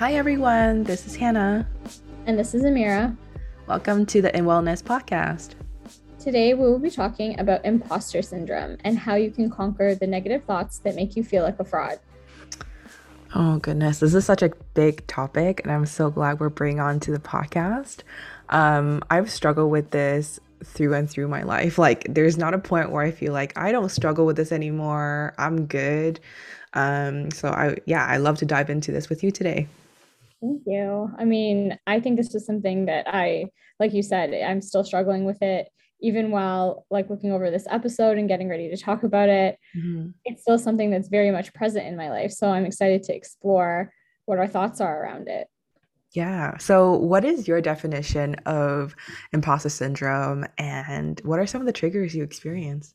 Hi, everyone. This is Hannah. And this is Amira. Welcome to the In Wellnest podcast. Today, we will be talking about imposter syndrome and how you can conquer the negative thoughts that make you feel like a fraud. Oh, goodness. This is such a big topic, and I'm so glad we're bringing on to the podcast. Um, I've struggled with this through and through my life. Like, there's not a point where I feel like I don't struggle with this anymore. I'm good. Um, so I yeah, I love to dive into this with you today. Thank you. I mean, I think this is something that I, like you said, I'm still struggling with it. Even while like looking over this episode and getting ready to talk about it, mm-hmm. it's still something that's very much present in my life. So I'm excited to explore what our thoughts are around it. Yeah. So, what is your definition of imposter syndrome and what are some of the triggers you experience?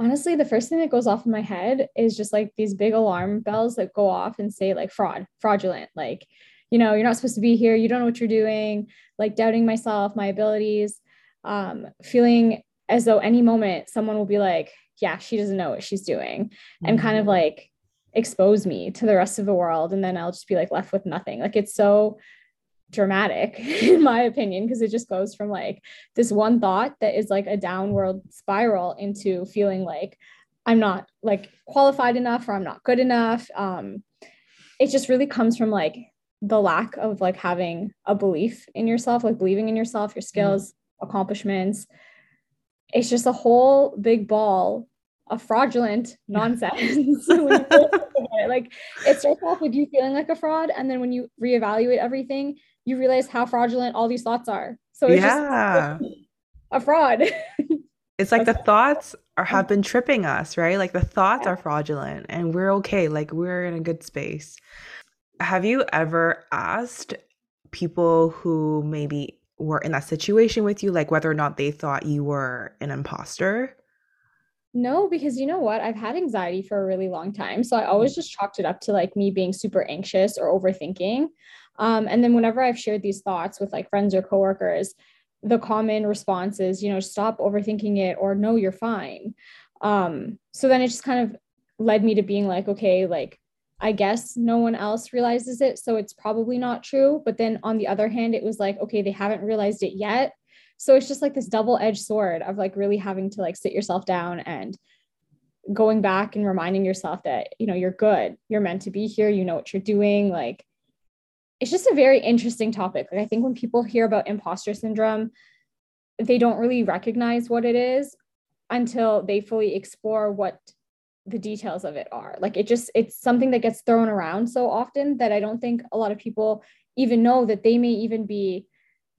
honestly the first thing that goes off in my head is just like these big alarm bells that go off and say like fraud fraudulent like you know you're not supposed to be here you don't know what you're doing like doubting myself my abilities um, feeling as though any moment someone will be like yeah she doesn't know what she's doing mm-hmm. and kind of mm-hmm. like expose me to the rest of the world and then i'll just be like left with nothing like it's so dramatic in my opinion because it just goes from like this one thought that is like a downward spiral into feeling like i'm not like qualified enough or i'm not good enough um it just really comes from like the lack of like having a belief in yourself like believing in yourself your mm-hmm. skills mm-hmm. accomplishments it's just a whole big ball of fraudulent nonsense like it starts off with you feeling like a fraud and then when you reevaluate everything you realize how fraudulent all these thoughts are. So it's yeah. just a fraud. it's like the thoughts are have been tripping us, right? Like the thoughts yeah. are fraudulent and we're okay. Like we're in a good space. Have you ever asked people who maybe were in that situation with you, like whether or not they thought you were an imposter? No, because you know what? I've had anxiety for a really long time. So I always just chalked it up to like me being super anxious or overthinking. Um, and then whenever I've shared these thoughts with like friends or coworkers, the common response is, you know, stop overthinking it or no, you're fine. Um, so then it just kind of led me to being like, okay, like I guess no one else realizes it. So it's probably not true. But then on the other hand, it was like, okay, they haven't realized it yet. So it's just like this double edged sword of like really having to like sit yourself down and going back and reminding yourself that, you know, you're good, you're meant to be here, you know what you're doing. Like it's just a very interesting topic. Like I think when people hear about imposter syndrome, they don't really recognize what it is until they fully explore what the details of it are. Like it just it's something that gets thrown around so often that I don't think a lot of people even know that they may even be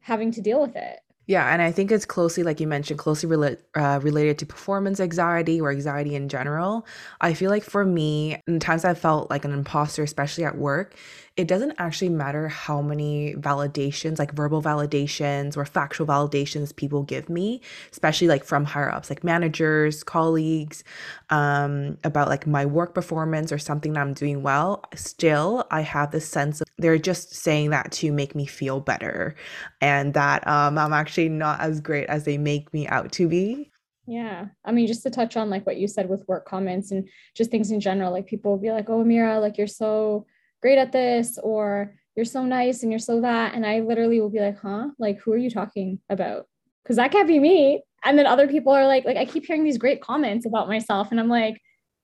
having to deal with it. Yeah, and I think it's closely, like you mentioned, closely rela- uh, related to performance anxiety or anxiety in general. I feel like for me, in times I felt like an imposter, especially at work, it doesn't actually matter how many validations, like verbal validations or factual validations people give me, especially like from higher ups, like managers, colleagues, um, about like my work performance or something that I'm doing well. Still, I have this sense of they're just saying that to make me feel better and that um, I'm actually not as great as they make me out to be. Yeah. I mean, just to touch on like what you said with work comments and just things in general, like people will be like, oh, Amira, like you're so great at this or you're so nice and you're so that. And i literally will be like huh? Like who are you talking about? Because that can't be me. And then other people are like like i keep hearing these great comments about myself. And i'm like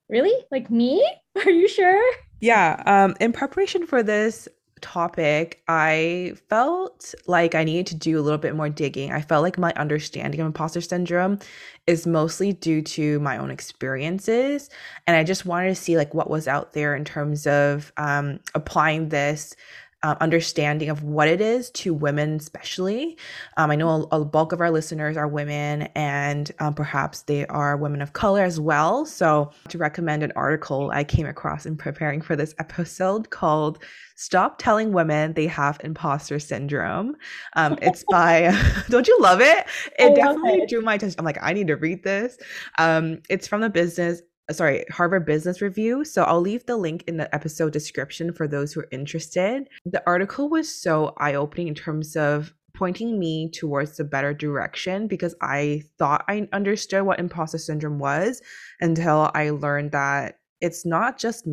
really? Like me? Are you sure? Yeah um in preparation for this topic, I felt like I needed to do a little bit more digging. I felt like my understanding of imposter syndrome is mostly due to my own experiences. And I just wanted to see like what was out there in terms of um, applying this uh, understanding of what it is to women, especially. Um, I know a, a, bulk of our listeners are women, and um, perhaps they are women of color as well. So, to recommend an article I came across in preparing for this episode called Stop Telling Women They Have Imposter Syndrome. Um, it's by, don't you love it? It definitely it. drew my attention. I'm like, I need to read this. Um, it's from the business Uh, sorry, Harvard Business Review. So I'll leave the link in the episode description for those who are interested. The article was so eye opening in terms of pointing me towards the better direction because I thought I understood what imposter syndrome was until I learned that it's not just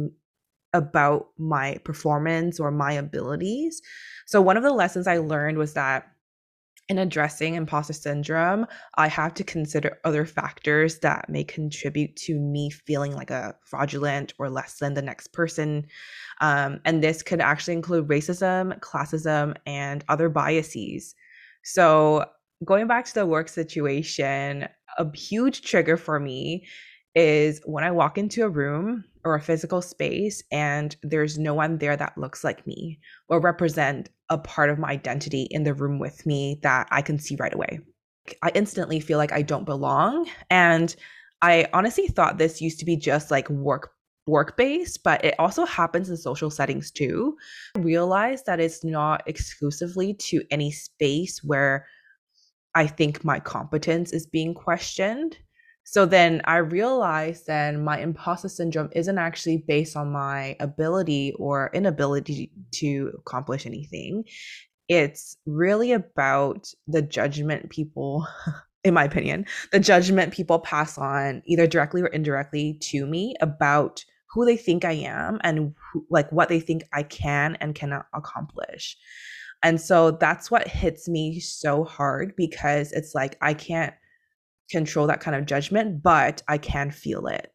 about my performance or my abilities. So, one of the lessons I learned was that in addressing imposter syndrome, I have to consider other factors that may contribute to me feeling like a fraudulent or less than the next person. Um, and this could actually include racism, classism, and other biases. So, going back to the work situation, a huge trigger for me is when I walk into a room or a physical space and there's no one there that looks like me or represent a part of my identity in the room with me that I can see right away. I instantly feel like I don't belong and I honestly thought this used to be just like work work based, but it also happens in social settings too. I realize that it's not exclusively to any space where I think my competence is being questioned. So then I realized then my imposter syndrome isn't actually based on my ability or inability to accomplish anything. It's really about the judgment people, in my opinion, the judgment people pass on either directly or indirectly to me about who they think I am and who, like what they think I can and cannot accomplish. And so that's what hits me so hard because it's like I can't control that kind of judgment, but I can feel it.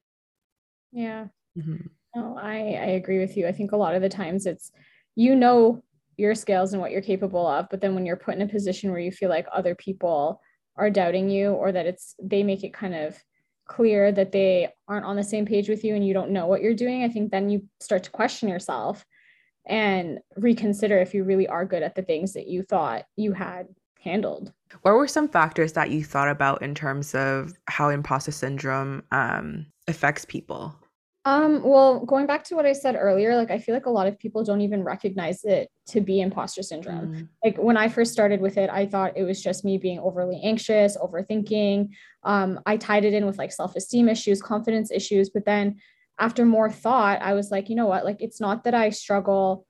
Yeah. Mm-hmm. No, I I agree with you. I think a lot of the times it's you know your skills and what you're capable of, but then when you're put in a position where you feel like other people are doubting you or that it's they make it kind of clear that they aren't on the same page with you and you don't know what you're doing, I think then you start to question yourself and reconsider if you really are good at the things that you thought you had handled. What were some factors that you thought about in terms of how imposter syndrome um, affects people? Um, well, going back to what I said earlier, like I feel like a lot of people don't even recognize it to be imposter syndrome. Mm. Like when I first started with it, I thought it was just me being overly anxious, overthinking. Um, I tied it in with like self-esteem issues, confidence issues, but then after more thought, I was like, you know what? Like it's not that I struggle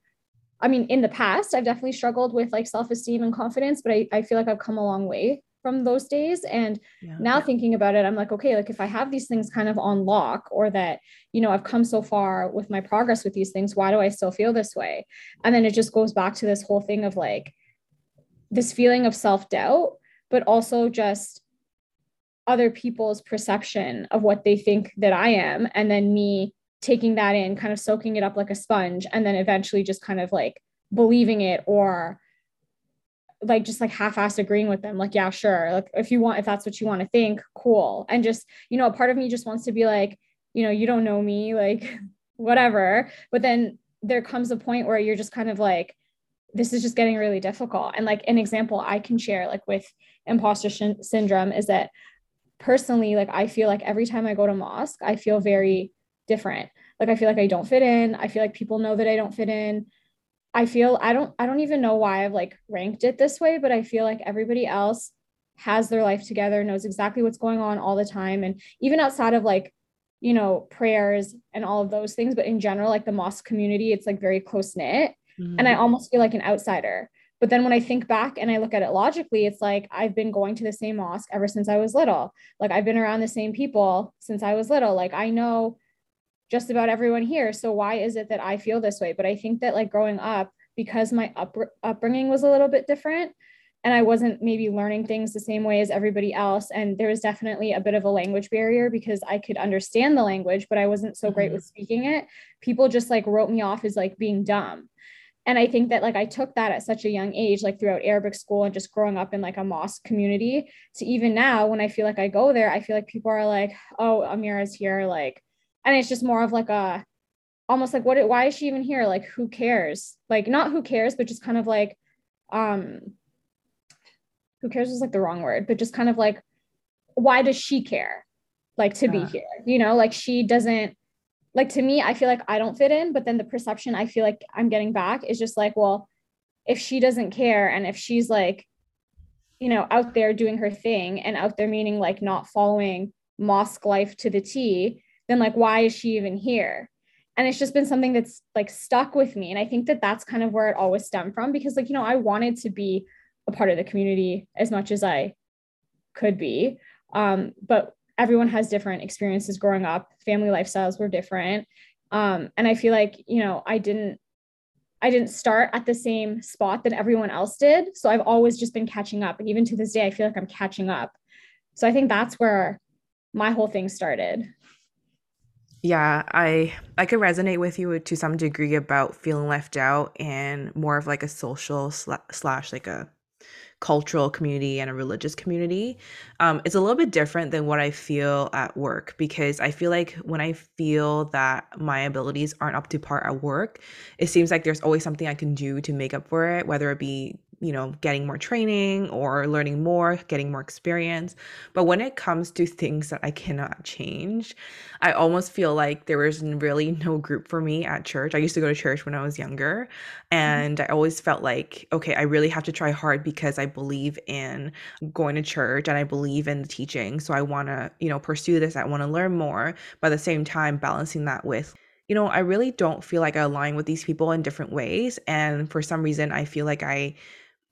I mean, in the past, I've definitely struggled with like self esteem and confidence, but I, I feel like I've come a long way from those days. And yeah. now thinking about it, I'm like, okay, like if I have these things kind of on lock or that, you know, I've come so far with my progress with these things, why do I still feel this way? And then it just goes back to this whole thing of like this feeling of self doubt, but also just other people's perception of what they think that I am. And then me taking that in, kind of soaking it up like a sponge, and then eventually just kind of like believing it or like just like half-ass agreeing with them like yeah sure like if you want if that's what you want to think cool. And just you know a part of me just wants to be like you know you don't know me like whatever. But then there comes a point where you're just kind of like this is just getting really difficult. And like an example i can share like with imposter sh- syndrome is that personally like i feel like every time i go to mosque i feel very different. Like I feel like I don't fit in. I feel like people know that I don't fit in. I feel I don't I don't even know why I've like ranked it this way, but I feel like everybody else has their life together, knows exactly what's going on all the time and even outside of like you know prayers and all of those things, but in general like the mosque community it's like very close knit mm-hmm. and I mm-hmm. almost feel like an outsider. But then when I think back and I look at it logically, it's like I've been going to the same mosque ever since I was little. Like I've been around the same people since I was little. Like I know just about everyone here. So why is it that I feel this way? But I think that like growing up, because my up, upbringing was a little bit different and I wasn't maybe learning things the same way as everybody else. And there was definitely a bit of a language barrier because I could understand the language, but I wasn't so great mm-hmm. with speaking it. People just like wrote me off as like being dumb. And I think that like I took that at such a young age, like throughout Arabic school and just growing up in like a mosque community to even now when I feel like I go there, I feel like people are like, oh, Amira's here. Like, and it's just more of like a almost like what why is she even here? Like who cares? Like not who cares but just kind of like um who cares is like the wrong word but just kind of like why does she care? Like to be here you know? Like she doesn't like to me i feel like i don't fit in but then the perception i feel like i'm getting back is just like well if she doesn't care and if she's like you know out there doing her thing and out there meaning like not following mosque life to the t then like why is she even here and it's just been something that's like stuck with me and i think that that's kind of where it always stemmed from because like you know i wanted to be a part of the community as much as i could be um, but everyone has different experiences growing up family lifestyles were different Um, and I feel like, you know, I didn't I didn't start at the same spot that everyone else did. So I've always just been catching up. And even to this day, I feel like I'm catching up. So I think that's where my whole thing started. Yeah, I I could resonate with you to some degree about feeling left out and more of like a social sla- slash like a cultural community and a religious community. Um, it's a little bit different than what I feel at work because I feel like when I feel that my abilities aren't up to par at work, it seems like there's always something I can do to make up for it, whether it be you know, getting more training or learning more, getting more experience. But when it comes to things that I cannot change, I almost feel like there was really no group for me at church. I used to go to church when I was younger, mm-hmm. and I always felt like, okay, I really have to try hard because I believe in going to church and I believe in the teaching. So I want to, you know, pursue this. I want to learn more. But at the same time, balancing that with you know, I really don't feel like I align with these people in different ways. And for some reason, I feel like I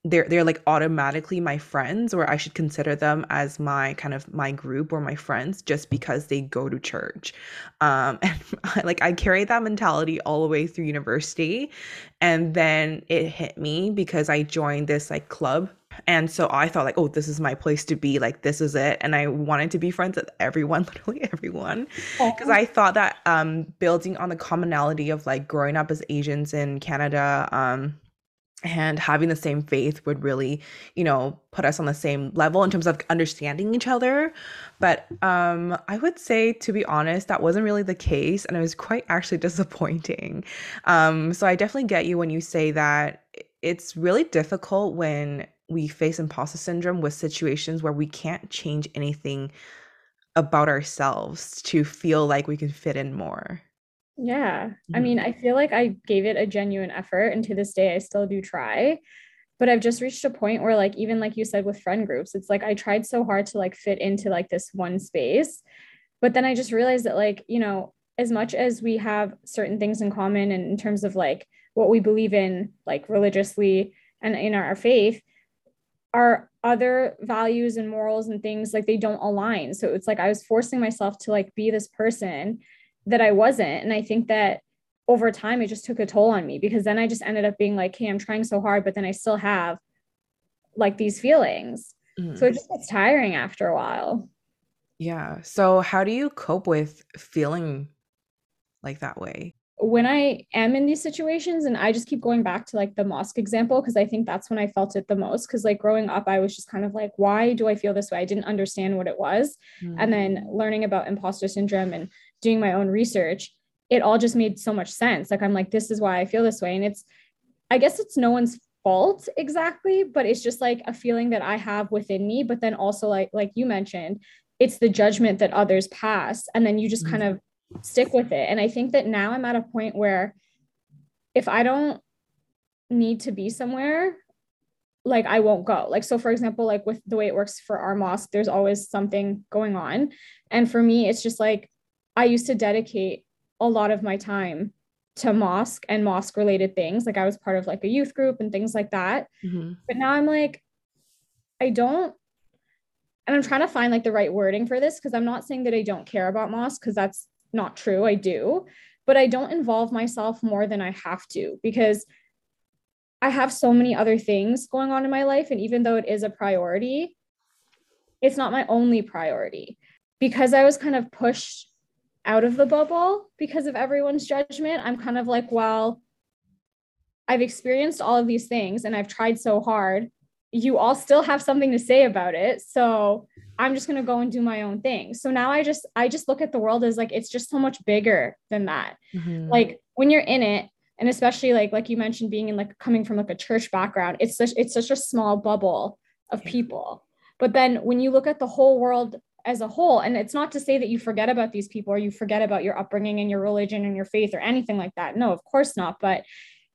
they're they're like automatically my friends or I should consider them as my kind of my group or my friends just because they go to church. Um and I, like I carried that mentality all the way through university and then it hit me because I joined this like club and so I thought like, oh, this is my place to be. Like this is it. And I wanted to be friends with everyone, literally everyone. Because I thought that um building on the commonality of like growing up as Asians in Canada, um, and having the same faith would really you know put us on the same level in terms of understanding each other. But um i would say to be honest that wasn't really the case and it was quite actually disappointing. Um so i definitely get you when you say that it's really difficult when we face imposter syndrome with situations where we can't change anything about ourselves to feel like we can fit in more yeah. I mean, mm-hmm. I feel like I gave it a genuine effort and to this day I still do try. But I've just reached a point where like even like you said with friend groups, it's like I tried so hard to like fit into like this one space. But then I just realized that like, you know, as much as we have certain things in common and in terms of like what we believe in like religiously and in our faith, our other values and morals and things like they don't align. So it's like I was forcing myself to like be this person that I wasn't. And I think that over time it just took a toll on me because then I just ended up being like, hey, I'm trying so hard, but then I still have like these feelings. Mm. So it just gets tiring after a while. Yeah. So how do you cope with feeling like that way? When I am in these situations, and I just keep going back to like the mosque example, because I think that's when I felt it the most. Because like growing up, I was just kind of like, why do I feel this way? I didn't understand what it was. Mm. And then learning about imposter syndrome and doing my own research, it all just made so much sense. Like I'm like, this is why I feel this way. And it's, I guess it's no one's fault exactly, but it's just like a feeling that I have within me. But then also like, like you mentioned, it's the judgment that others pass. And then you just mm-hmm. kind of stick with it. And I think that now I'm at a point where if I don't need to be somewhere, like I won't go. Like, so for example, like with the way it works for our mosque, there's always something going on. And for me, it's just like I used to dedicate a lot of my time to mosque and mosque related things. Like I was part of like a youth group and things like that. Mm-hmm. But now I'm like, I don't, and I'm trying to find like the right wording for this because I'm not saying that I don't care about mosque because that's not true. I do, but I don't involve myself more than I have to because I have so many other things going on in my life. And even though it is a priority, it's not my only priority because I was kind of pushed out of the bubble because of everyone's judgment. I'm kind of like, well, I've experienced all of these things and I've tried so hard. You all still have something to say about it. So I'm just going to go and do my own thing. So now I just I just look at the world as like it's just so much bigger than that. Mm-hmm. Like when you're in it and especially like like you mentioned being in like coming from like a church background, it's such it's such a small bubble of people. But then when you look at the whole world as a whole. And it's not to say that you forget about these people or you forget about your upbringing and your religion and your faith or anything like that. No of course not. But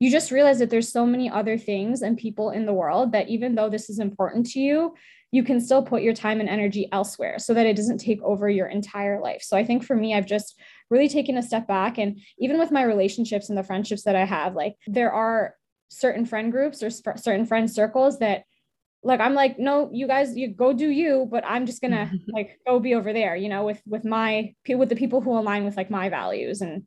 you just realize that there's so many other things and people in the world that even though this is important to you you can still put your time and energy elsewhere so that it doesn't take over your entire life. So i think for me i've just really taken a step back. And even with my relationships and the friendships that i have like there are certain friend groups or sp- certain friend circles that like i'm like no you guys you go do you but i'm just gonna like go be over there you know with with my with the people who align with like my values and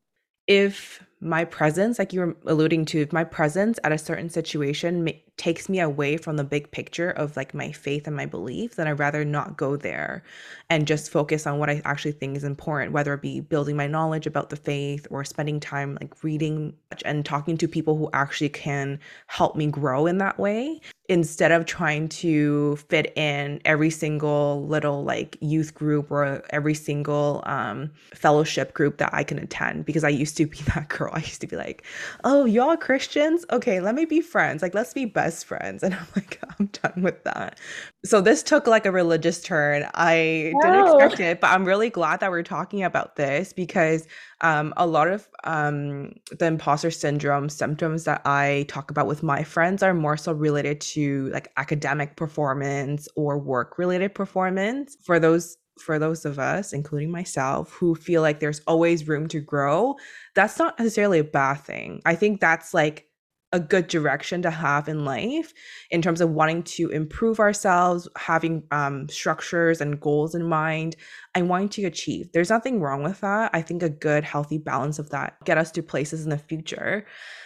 if my presence, like you were alluding to, if my presence at a certain situation ma- takes me away from the big picture of like my faith and my belief, then I'd rather not go there and just focus on what I actually think is important, whether it be building my knowledge about the faith or spending time like reading and talking to people who actually can help me grow in that way instead of trying to fit in every single little like youth group or every single um, fellowship group that I can attend because I used to be that girl. I used to be like, oh, y'all Christians? Okay, let me be friends. Like, let's be best friends. And I'm like, I'm done with that. So this took like a religious turn. I didn't expect it, but I'm really glad that we're talking about this because um, a lot of um, the imposter syndrome symptoms that I talk about with my friends are more so related to like academic performance or work related performance. For those for those of us, including myself, who feel like there's always room to grow, that's not necessarily a bad thing. I think that's like a good direction to have in life in terms of wanting to improve ourselves, having um, structures and goals in mind, and wanting to achieve. There's nothing wrong with that. I think a good, healthy balance of that get us to places in the future.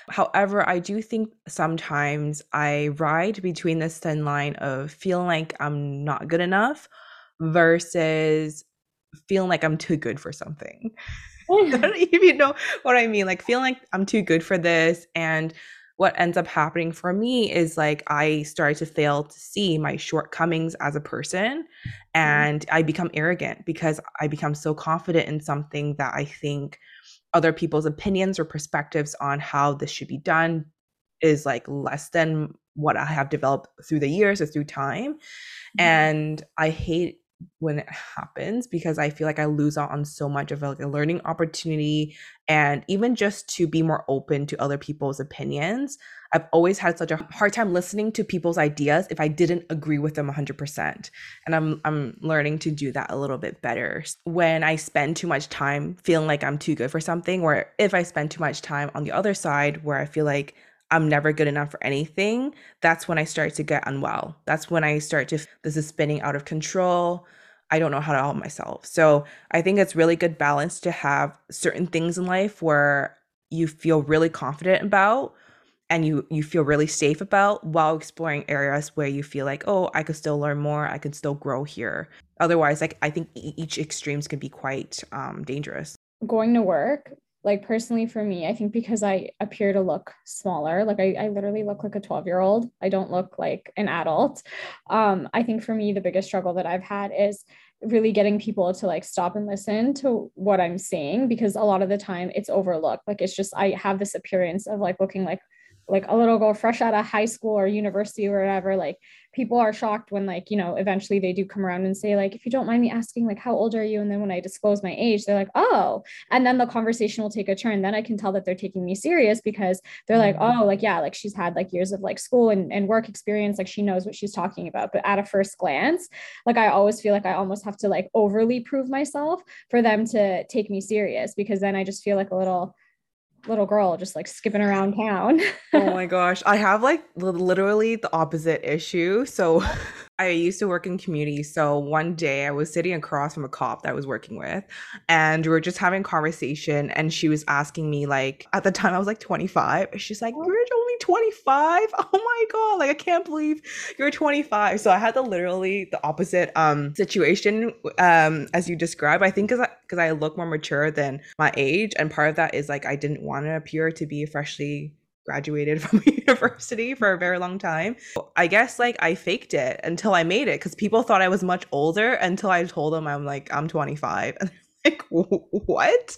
However, I do think sometimes I ride between this thin line of feeling like I'm not good enough versus feeling like I'm too good for something. I don't even know what I mean. Like feeling like I'm too good for this and what ends up happening for me is like I start to fail to see my shortcomings as a person mm-hmm. and I become arrogant because I become so confident in something that I think other people's opinions or perspectives on how this should be done is like less than what I have developed through the years or through time. Mm-hmm. And I hate when it happens because I feel like I lose out on so much of like a learning opportunity and even just to be more open to other people's opinions. I've always had such a hard time listening to people's ideas if I didn't agree with them 100%. And I'm I'm learning to do that a little bit better. When I spend too much time feeling like I'm too good for something or if I spend too much time on the other side where I feel like I'm never good enough for anything, that's when I start to get unwell. That's when I start to, this is spinning out of control. I don't know how to help myself. So I think it's really good balance to have certain things in life where you feel really confident about and you you feel really safe about while exploring areas where you feel like oh i could still learn more i could still grow here otherwise like i think each extremes can be quite um, dangerous going to work like personally for me i think because i appear to look smaller like i, I literally look like a 12 year old i don't look like an adult. Um, i think for me the biggest struggle that i've had is really getting people to like stop and listen to what i'm saying because a lot of the time it's overlooked. Like it's just i have this appearance of like looking like like a little girl fresh out of high school or university or whatever like people are shocked when like you know eventually they do come around and say like if you don't mind me asking like how old are you? And then when i disclose my age they're like oh. And then the conversation will take a turn. Then i can tell that they're taking me serious because they're like mm-hmm. oh like yeah like she's had like years of like school and, and work experience. Like she knows what she's talking about. But at a first glance like i always feel like i almost have to like overly prove myself for them to take me serious because then i just feel like a little little girl just like skipping around town. oh my gosh. I have like literally the opposite issue. So I used to work in community. So one day I was sitting across from a cop that I was working with, and we were just having conversation. And she was asking me, like, at the time I was like 25. She's like, You're only 25? Oh my God. Like, I can't believe you're 25. So I had the literally the opposite um situation um as you describe. I think because I, cause I look more mature than my age. And part of that is like I didn't want to appear to be freshly graduated from university for a very long time. I guess like I faked it until I made it because people thought I was much older until I told them I'm like, I'm 25. And like, what?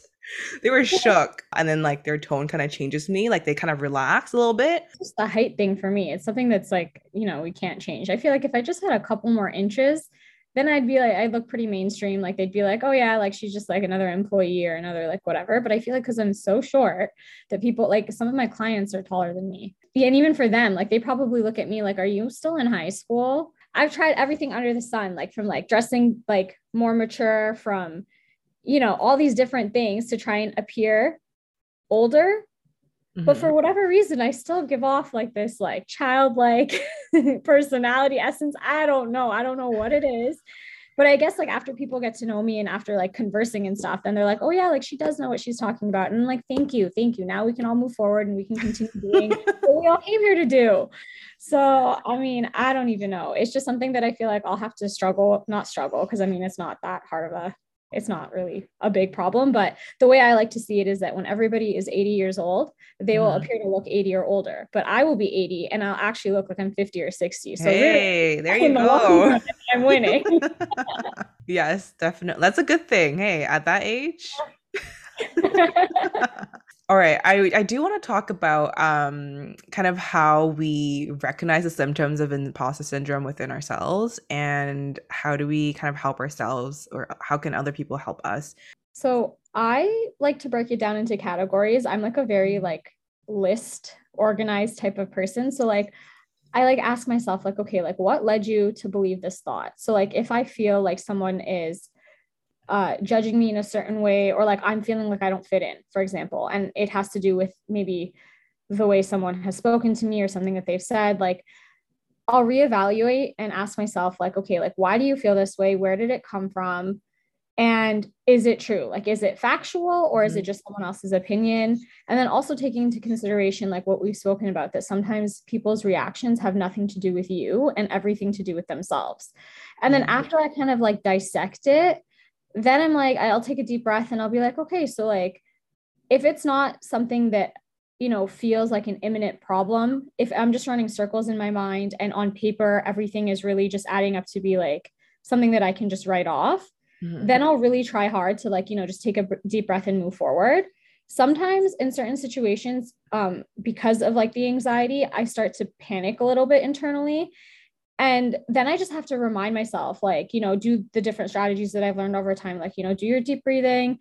They were shook. And then like their tone kind of changes me. Like they kind of relax a little bit. It's just the height thing for me. It's something that's like, you know, we can't change. I feel like if I just had a couple more inches, then I'd be like, I look pretty mainstream. Like they'd be like, oh yeah, like she's just like another employee or another like whatever. But I feel like because I'm so short that people like some of my clients are taller than me. And even for them, like they probably look at me like, are you still in high school? I've tried everything under the sun, like from like dressing like more mature, from you know, all these different things to try and appear older Mm-hmm. But for whatever reason, I still give off like this like childlike personality essence. I don't know. I don't know what it is. but I guess like after people get to know me and after like conversing and stuff, then they're like, oh yeah, like she does know what she's talking about. And I'm like, thank you, thank you. Now we can all move forward and we can continue doing what we all came here to do. So I mean, I don't even know. It's just something that I feel like I'll have to struggle, not struggle, because I mean it's not that hard of a it's not really a big problem. But the way I like to see it is that when everybody is 80 years old, they will mm-hmm. appear to look 80 or older. But I will be 80 and I'll actually look like I'm 50 or 60. So hey, really, there you go. I'm winning. yes, definitely. That's a good thing. Hey, at that age. All right, I I do want to talk about um kind of how we recognize the symptoms of imposter syndrome within ourselves and how do we kind of help ourselves or how can other people help us? So, I like to break it down into categories. I'm like a very like list organized type of person. So like I like ask myself like okay, like what led you to believe this thought? So like if I feel like someone is uh, judging me in a certain way or like i'm feeling like i don't fit in for example and it has to do with maybe the way someone has spoken to me or something that they've said like i'll reevaluate and ask myself like okay like why do you feel this way? Where did it come from? And is it true? Like is it factual or is it mm-hmm. just someone else's opinion? And then also taking into consideration like what we've spoken about that sometimes people's reactions have nothing to do with you and everything to do with themselves. And then mm-hmm. after i kind of like dissect it then I'm like, I'll take a deep breath and I'll be like, okay, so like, if it's not something that, you know, feels like an imminent problem, if I'm just running circles in my mind and on paper, everything is really just adding up to be like something that I can just write off, mm-hmm. then I'll really try hard to like, you know, just take a deep breath and move forward. Sometimes in certain situations, um, because of like the anxiety, I start to panic a little bit internally and then i just have to remind myself like you know do the different strategies that i've learned over time like you know do your deep breathing.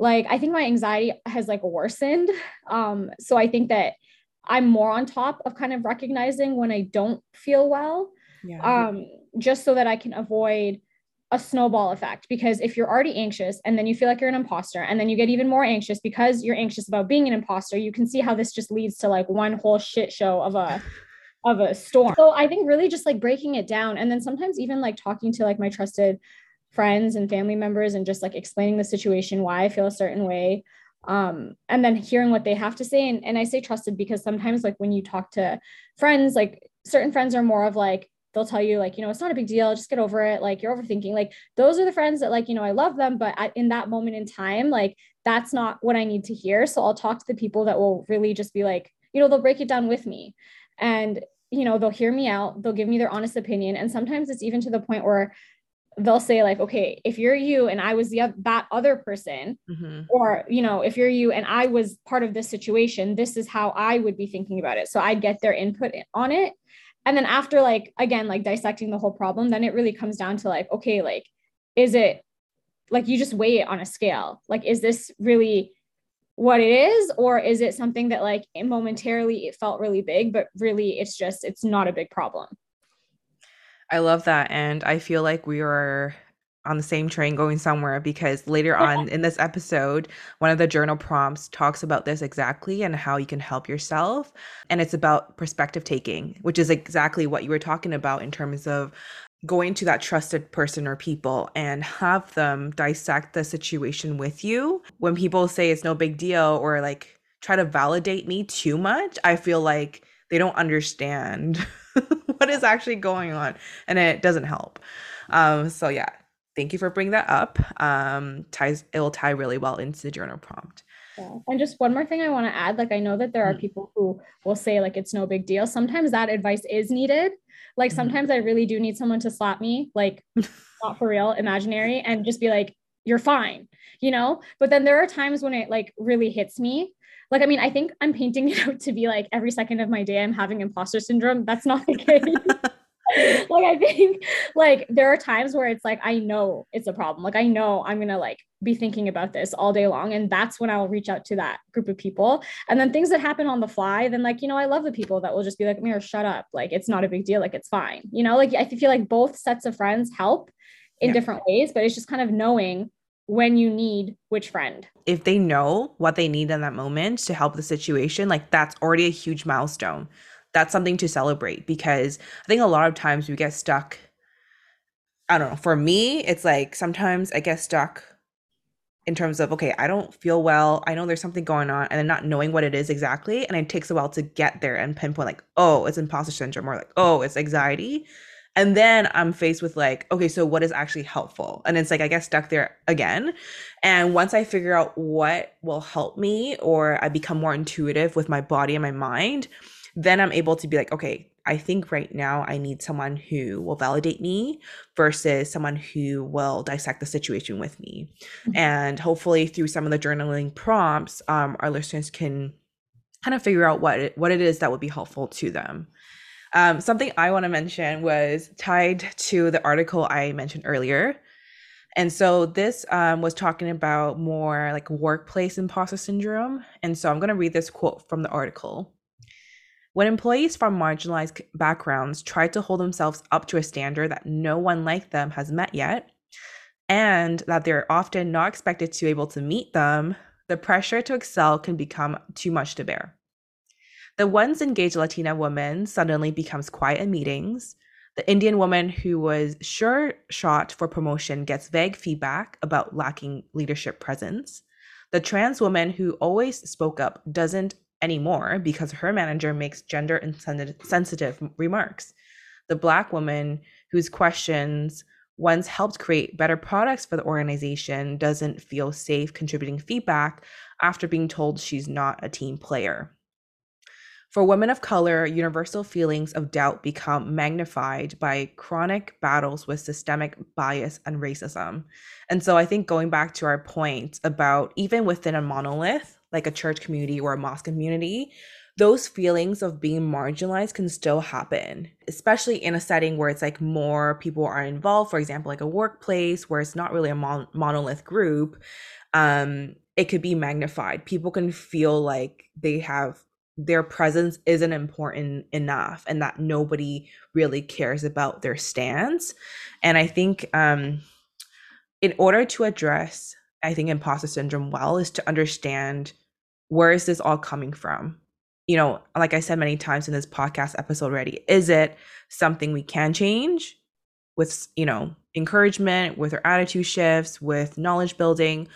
Like i think my anxiety has like worsened. Um so i think that i'm more on top of kind of recognizing when i don't feel well yeah. um just so that i can avoid a snowball effect. Because if you're already anxious and then you feel like you're an imposter and then you get even more anxious because you're anxious about being an imposter you can see how this just leads to like one whole shit show of a of a storm. So I think really just like breaking it down and then sometimes even like talking to like my trusted friends and family members and just like explaining the situation, why I feel a certain way. Um, and then hearing what they have to say. And, and I say trusted because sometimes like when you talk to friends, like certain friends are more of like, they'll tell you like, you know, it's not a big deal, just get over it. Like you're overthinking. Like those are the friends that like, you know, I love them, but I, in that moment in time, like that's not what I need to hear. So I'll talk to the people that will really just be like, you know, they'll break it down with me and you know they'll hear me out they'll give me their honest opinion. And sometimes it's even to the point where they'll say like okay if you're you and i was the that other person mm-hmm. or you know if you're you and i was part of this situation this is how i would be thinking about it. So i'd get their input on it. And then after like again like dissecting the whole problem then it really comes down to like okay like is it like you just weigh it on a scale. Like is this really what it is or is it something that like momentarily it felt really big but really it's just it's not a big problem? I love that and i feel like we are on the same train going somewhere because later on in this episode one of the journal prompts talks about this exactly and how you can help yourself and it's about perspective taking which is exactly what you were talking about in terms of going to that trusted person or people and have them dissect the situation with you. When people say it's no big deal or like try to validate me too much, I feel like they don't understand what is actually going on and it doesn't help. Um, so yeah, thank you for bringing that up. Um, ties it will tie really well into the journal prompt. Yeah. And just one more thing I want to add like I know that there are mm. people who will say like it's no big deal. Sometimes that advice is needed like mm-hmm. sometimes I really do need someone to slap me, like not for real, imaginary, and just be like, you're fine, you know? But then there are times when it like really hits me. Like, I mean, I think I'm painting it out to be like every second of my day I'm having imposter syndrome. That's not the case. like I think like there are times where it's like I know it's a problem. Like I know I'm gonna like be thinking about this all day long. And that's when I'll reach out to that group of people. And then things that happen on the fly, then like, you know, I love the people that will just be like, Mira, shut up. Like it's not a big deal. Like it's fine. You know, like I feel like both sets of friends help in yeah. different ways, but it's just kind of knowing when you need which friend. If they know what they need in that moment to help the situation, like that's already a huge milestone that's something to celebrate because I think a lot of times we get stuck I don't know. For me, it's like sometimes I get stuck in terms of okay, I don't feel well. I know there's something going on, and then not knowing what it is exactly, and it takes a while to get there and pinpoint like, oh, it's imposter syndrome, or like, oh, it's anxiety. And then I'm faced with like, okay, so what is actually helpful? And it's like I get stuck there again. And once I figure out what will help me, or I become more intuitive with my body and my mind, then I'm able to be like, okay, I think right now I need someone who will validate me versus someone who will dissect the situation with me. Mm-hmm. And hopefully, through some of the journaling prompts, um, our listeners can kind of figure out what it, what it is that would be helpful to them. Um, something I want to mention was tied to the article I mentioned earlier. And so this um, was talking about more like workplace imposter syndrome. And so I'm going to read this quote from the article. When employees from marginalized backgrounds try to hold themselves up to a standard that no one like them has met yet, and that they're often not expected to be able to meet them, the pressure to excel can become too much to bear. The once engaged Latina woman suddenly becomes quiet in meetings. The Indian woman who was sure shot for promotion gets vague feedback about lacking leadership presence. The trans woman who always spoke up doesn't anymore because her manager makes gender insensitive remarks. The black woman whose questions once helped create better products for the organization doesn't feel safe contributing feedback after being told she's not a team player. For women of color, universal feelings of doubt become magnified by chronic battles with systemic bias and racism. And so I think going back to our point about even within a monolith, like a church community or a mosque community, those feelings of being marginalized can still happen, especially in a setting where it's like more people are involved, for example, like a workplace where it's not really a mon- monolith group. Um, it could be magnified. People can feel like they have their presence isn't important enough and that nobody really cares about their stance. And I think um, in order to address I think imposter syndrome well is to understand where is this all coming from? You know, like I said many times in this podcast episode already, is it something we can change with, you know, encouragement, with our attitude shifts, with knowledge building,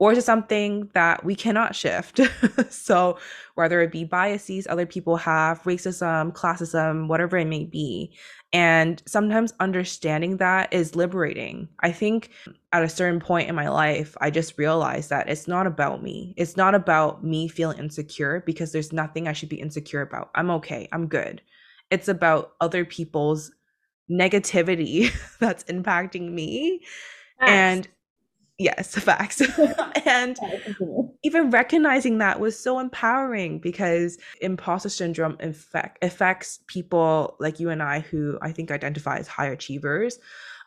or to something that we cannot shift. so, whether it be biases other people have, racism, classism, whatever it may be. And sometimes understanding that is liberating. I think at a certain point in my life, I just realized that it's not about me. It's not about me feeling insecure because there's nothing I should be insecure about. I'm okay. I'm good. It's about other people's negativity that's impacting me. Yes. And Yes, facts. and even recognizing that was so empowering because imposter syndrome effect, affects people like you and I who I think identify as high achievers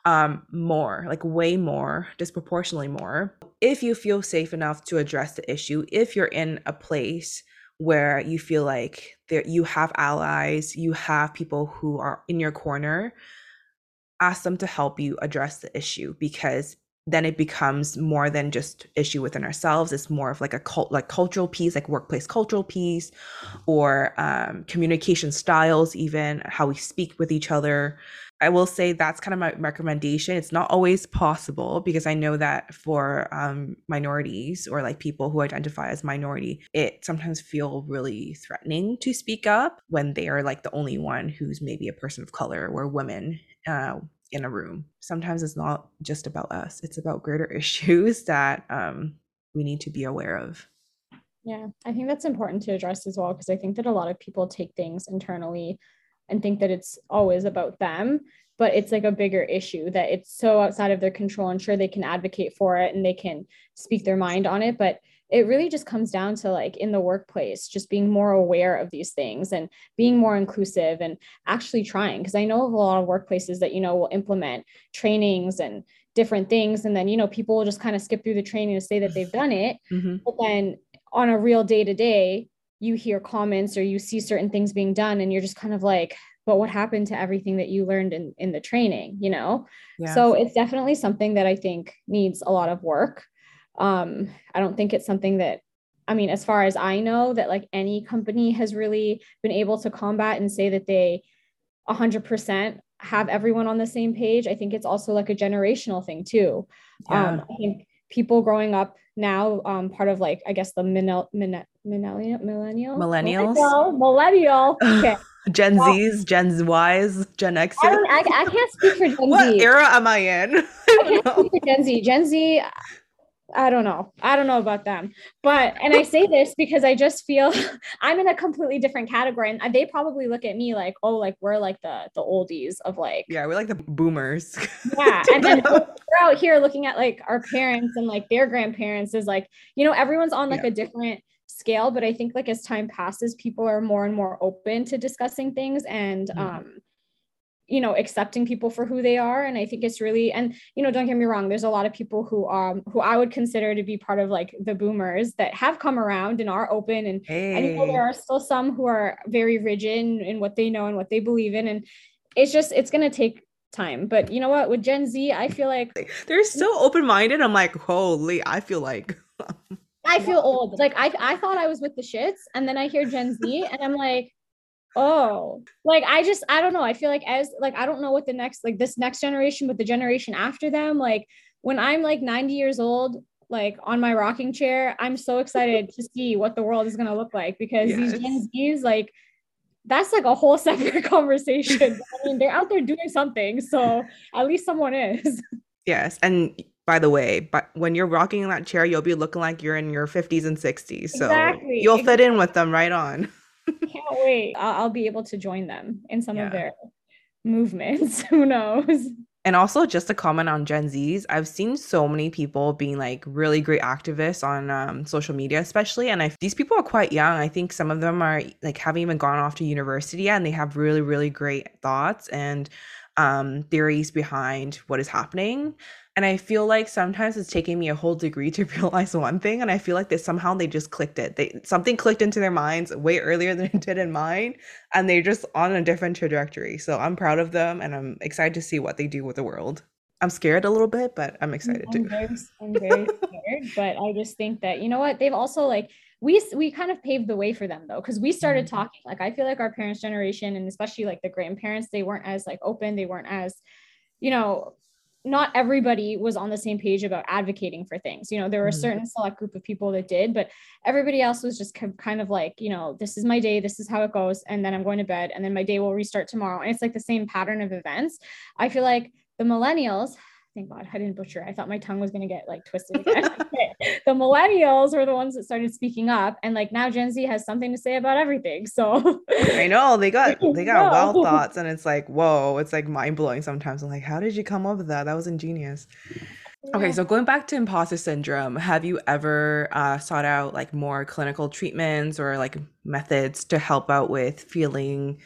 um, more, like way more, disproportionately more. If you feel safe enough to address the issue, if you're in a place where you feel like there you have allies, you have people who are in your corner, ask them to help you address the issue because then it becomes more than just issue within ourselves. It's more of like a cult like cultural piece like workplace cultural piece or um, communication styles even how we speak with each other. I will say that's kind of my recommendation. It's not always possible because i know that for um, minorities or like people who identify as minority it sometimes feel really threatening to speak up when they are like the only one who's maybe a person of color or women uh, in a room. Sometimes it's not just about us, it's about greater issues that um, we need to be aware of. Yeah, I think that's important to address as well because I think that a lot of people take things internally and think that it's always about them, but it's like a bigger issue that it's so outside of their control. And sure, they can advocate for it and they can speak their mind on it, but it really just comes down to like in the workplace just being more aware of these things and being more inclusive and actually trying. Because i know of a lot of workplaces that you know will implement trainings and different things and then you know people will just kind of skip through the training to say that they've done it. Mm-hmm. but then on a real day to day you hear comments or you see certain things being done and you're just kind of like but what happened to everything that you learned in in the training? You know? Yeah. so it's definitely something that i think needs a lot of work um i don't think it's something that i mean as far as i know that like any company has really been able to combat and say that they 100% have everyone on the same page. I think it's also like a generational thing too. Yeah. Um, I think people growing up now, um, part of like I guess the millennial millennial millennial millennials millennial. Okay. Gen Zs, Gen Ys, Gen X. I, I, I, can't speak for Gen what Z. What era am I in? I, I can't know. speak for Gen Z. Gen Z, I don't know. I don't know about them. But, and I say this because I just feel I'm in a completely different category. And they probably look at me like, oh, like we're like the the oldies of like. Yeah, we're like the boomers. Yeah. And then we're out here looking at like our parents and like their grandparents is like, you know, everyone's on like yeah. a different scale. But I think like as time passes, people are more and more open to discussing things and mm-hmm. um you know accepting people for who they are. And i think it's really and you know don't get me wrong there's a lot of people who um who i would consider to be part of like the boomers that have come around and are open. And hey. i know there are still some who are very rigid in, in what they know and what they believe in. And it's just it's going to take time. But you know what? With gen z i feel like they're so open-minded. I'm like holy i feel like. I feel old. Like i i thought i was with the shits. And then i hear gen z and i'm like oh like i just i don't know i feel like as like i don't know what the next like this next generation but the generation after them like when i'm like 90 years old like on my rocking chair i'm so excited to see what the world is going to look like because yes. these gen z's like that's like a whole separate conversation i mean they're out there doing something so at least someone is yes and by the way but when you're rocking in that chair you'll be looking like you're in your 50s and 60s so exactly. you'll fit in with them right on can't wait. I'll, I'll, be able to join them in some yeah. of their movements. Who knows? And also, just a comment on Gen Zs, I've seen so many people being like really great activists on um, social media, especially. And I, these people are quite young. I think some of them are like haven't even gone off to university yet, and they have really, really great thoughts and um, theories behind what is happening. And I feel like sometimes it's taking me a whole degree to realize one thing. And I feel like they somehow they just clicked it. They something clicked into their minds way earlier than it did in mine. And they're just on a different trajectory. So I'm proud of them and I'm excited to see what they do with the world. I'm scared a little bit, but I'm excited I'm too. Very, I'm very scared, but I just think that you know what they've also like we we kind of paved the way for them though because we started mm-hmm. talking. Like I feel like our parents' generation and especially like the grandparents, they weren't as like open. They weren't as you know not everybody was on the same page about advocating for things. You know, there were a mm-hmm. certain select group of people that did, but everybody else was just kind of like, you know, this is my day, this is how it goes, and then I'm going to bed, and then my day will restart tomorrow. And it's like the same pattern of events. I feel like the millennials thank God I didn't butcher. I thought my tongue was going to get like twisted again. the millennials were the ones that started speaking up, and like now Gen Z has something to say about everything. So I know they got they got wild thoughts, and it's like whoa, it's like mind blowing sometimes. I'm like, how did you come up with that? That was ingenious. Yeah. Okay, so going back to imposter syndrome, have you ever uh, sought out like more clinical treatments or like methods to help out with feeling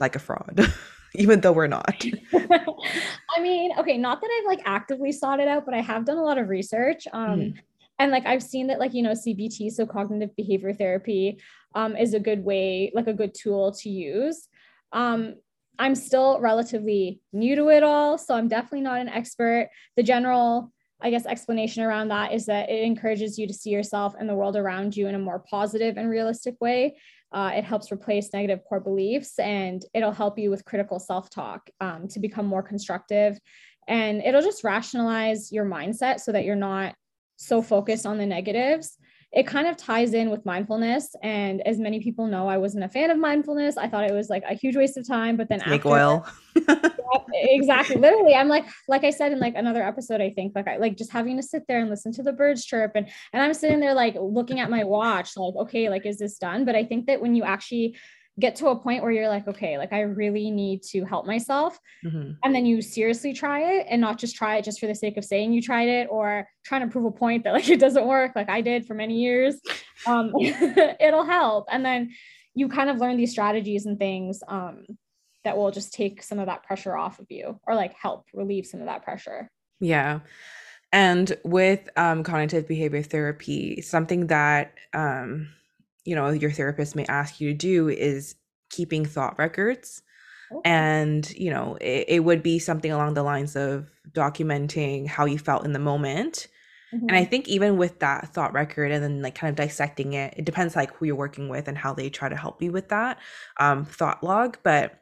like a fraud? Even though we're not. I mean, okay, not that I've like actively sought it out, but I have done a lot of research. Um, mm and like I've seen that like, you know, CBT, so cognitive behavior therapy, um, is a good way, like a good tool to use. Um, I'm still relatively new to it all, so I'm definitely not an expert. The general I guess explanation around that is that it encourages you to see yourself and the world around you in a more positive and realistic way. Uh, it helps replace negative core beliefs and it'll help you with critical self talk um, to become more constructive. And it'll just rationalize your mindset so that you're not so focused on the negatives it kind of ties in with mindfulness. And as many people know, I wasn't a fan of mindfulness. I thought it was like a huge waste of time. But then Snake oil. yeah, exactly. Literally, I'm like, like I said in like another episode, I think, like I like just having to sit there and listen to the birds chirp. And and I'm sitting there like looking at my watch, like, okay, like is this done? But I think that when you actually get to a point where you're like, okay, like I really need to help myself. Mm-hmm. And then you seriously try it and not just try it just for the sake of saying you tried it or trying to prove a point that like it doesn't work, like I did for many years. Um, it'll help. And then you kind of learn these strategies and things um, that will just take some of that pressure off of you or like help relieve some of that pressure. Yeah. And with um, cognitive behavior therapy, something that um, you know your therapist may ask you to do is keeping thought records okay. and you know it, it, would be something along the lines of documenting how you felt in the moment mm-hmm. and i mm-hmm. think even with that thought record and then like kind of dissecting it it depends like who you're working with and how they try to help you with that um, thought log but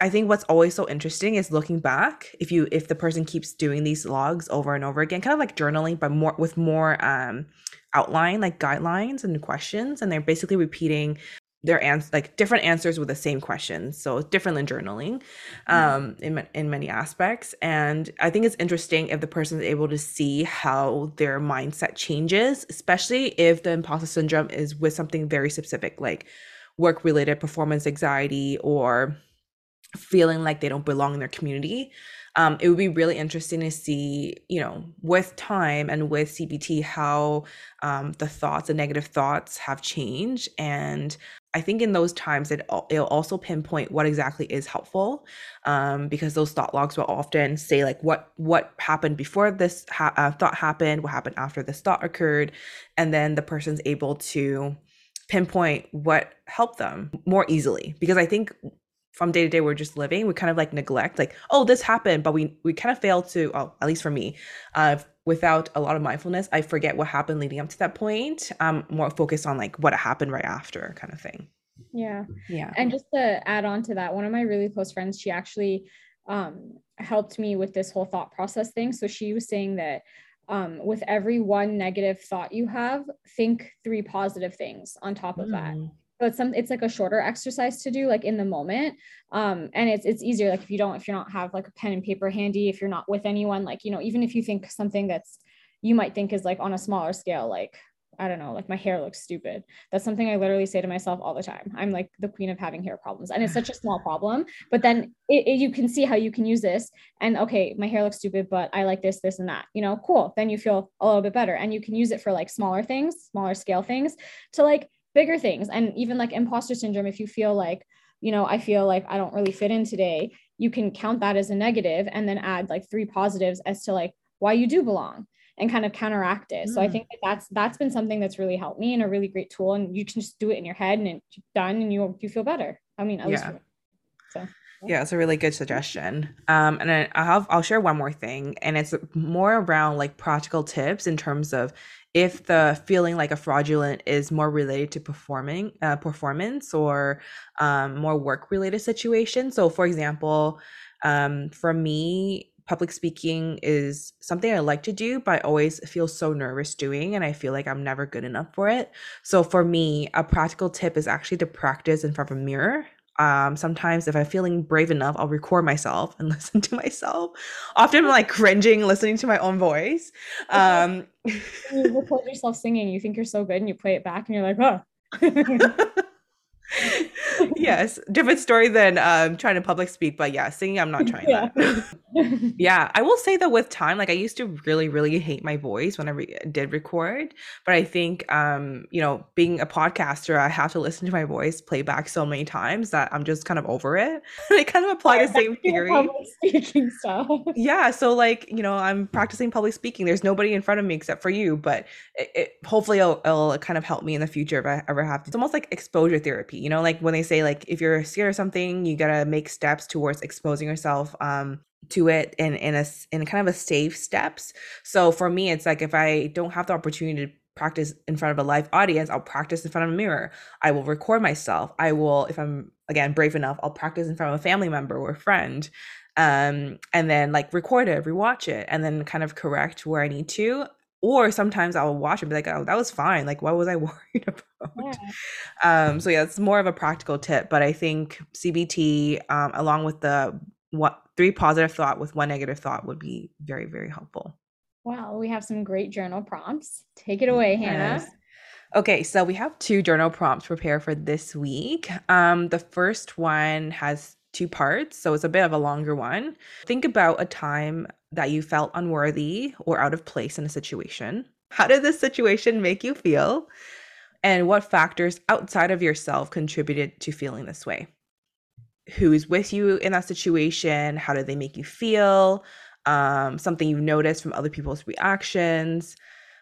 I think what's always so interesting is looking back. If you if the person keeps doing these logs over and over again, kind of like journaling, but more with more um outline, like guidelines and questions, and they're basically repeating their answers like different answers with the same questions so different than journaling mm-hmm. um in, in many aspects and i think it's interesting if the person is able to see how their mindset changes especially if the imposter syndrome is with something very specific like work related performance anxiety or feeling like they don't belong in their community um, it would be really interesting to see you know with time and with cbt how um, the thoughts the negative thoughts have changed and I think in those times it it'll also pinpoint what exactly is helpful, um, because those thought logs will often say like what what happened before this ha- uh, thought happened, what happened after this thought occurred, and then the person's able to pinpoint what helped them more easily. Because I think from day to day we're just living, we kind of like neglect like oh this happened, but we we kind of fail to oh at least for me, uh, without a lot of mindfulness, I forget what happened leading up to that point. I'm more focused on like what happened right after kind of thing. Yeah. Yeah. And just to add on to that, one of my really close friends, she actually um, helped me with this whole thought process thing. So she was saying that um, with every one negative thought you have, think three positive things on top of mm. that it's some it's like a shorter exercise to do like in the moment um and it's it's easier like if you don't if you're not have like a pen and paper handy if you're not with anyone like you know even if you think something that's you might think is like on a smaller scale like I don't know, like my hair looks stupid. That's something I literally say to myself all the time. I'm like the queen of having hair problems. And it's such a small problem. But then it, it, you can see how you can use this. And okay, my hair looks stupid, but I like this, this, and that. You know, cool. Then you feel a little bit better. And you can use it for like smaller things, smaller scale things to like bigger things and even like imposter syndrome if you feel like you know i feel like i don't really fit in today you can count that as a negative and then add like three positives as to like why you do belong and kind of counteract it. Mm. So I mm. think that that's that's been something that's really helped me and a really great tool. And you can just do it in your head and it's done, and you you feel better. I mean, at yeah. least. So. Yeah, it's a really good suggestion. Um, and I have I'll share one more thing, and it's more around like practical tips in terms of if the feeling like a fraudulent is more related to performing uh, performance or um, more work related situation. So for example um, for me public speaking is something i like to do but i always feel so nervous doing and i feel like i'm never good enough for it. So for me a practical tip is actually to practice in front of a mirror um, sometimes if I'm feeling brave enough, I'll record myself and listen to myself. Often I'm like cringing listening to my own voice. Um, you record yourself singing, you think you're so good, and you play it back, and you're like, oh. yes, different story than um, trying to public speak, but yeah, singing, I'm not trying yeah. that. yeah, I will say that with time, like I used to really, really hate my voice when I re- did record, but I think, um, you know, being a podcaster, I have to listen to my voice playback so many times that I'm just kind of over it. I kind of apply the same theory. Public Speaking stuff. Yeah, so like you know, I'm practicing public speaking. There's nobody in front of me except for you, but it, it hopefully it'll, it'll kind of help me in the future if I ever have to. It's almost like exposure therapy you know like when they say like if you're scared of something you gotta make steps towards exposing yourself um to it in in a in kind of a safe steps. So for me it's like if i don't have the opportunity to practice in front of a live audience i'll practice in front of a mirror. I will record myself. I will if i'm again brave enough i'll practice in front of a family member or friend um and then like record it rewatch it and then kind of correct where i need to or sometimes I'll watch and be like, oh, that was fine. Like, what was I worried about? Yeah. Um, so yeah, it's more of a practical tip, but I think CBT, um, along with the what three positive thought with one negative thought would be very, very helpful. Wow, we have some great journal prompts. Take it away, yes. Hannah. Okay, so we have two journal prompts prepared for this week. Um, the first one has two parts, so it's a bit of a longer one. Think about a time that you felt unworthy or out of place in a situation. How did this situation make you feel? And what factors outside of yourself contributed to feeling this way? Who's with you in that situation? How did they make you feel? Um, something you've noticed from other people's reactions.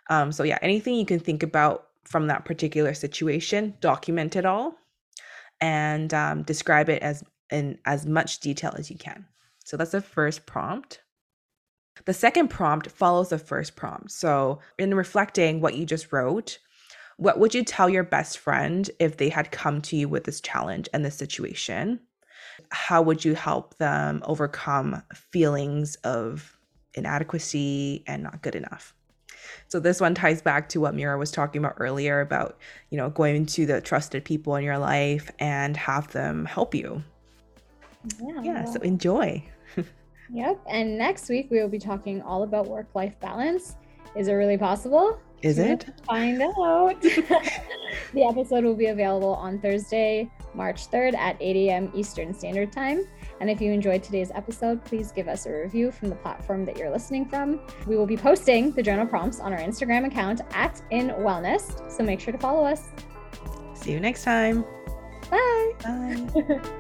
Um, so, yeah, anything you can think about from that particular situation, document it all and um, describe it as in as much detail as you can. So that's the first prompt. The second prompt follows the first prompt. So, in reflecting what you just wrote, what would you tell your best friend if they had come to you with this challenge and this situation? how would you help them overcome feelings of inadequacy and not good enough? So this one ties back to what Mira was talking about earlier about, you know, going to the trusted people in your life and have them help you. Yeah. Yeah. So enjoy. yep. And next week we will be talking all about work-life balance. Is it really possible? Is it? Find out. the episode will be available on Thursday, March 3rd at 8 a.m. Eastern Standard Time. And if you enjoyed today's episode, please give us a review from the platform that you're listening from. We will be posting the journal prompts on our Instagram account at In Wellnest, so make sure to follow us. See you next time. Bye. Bye.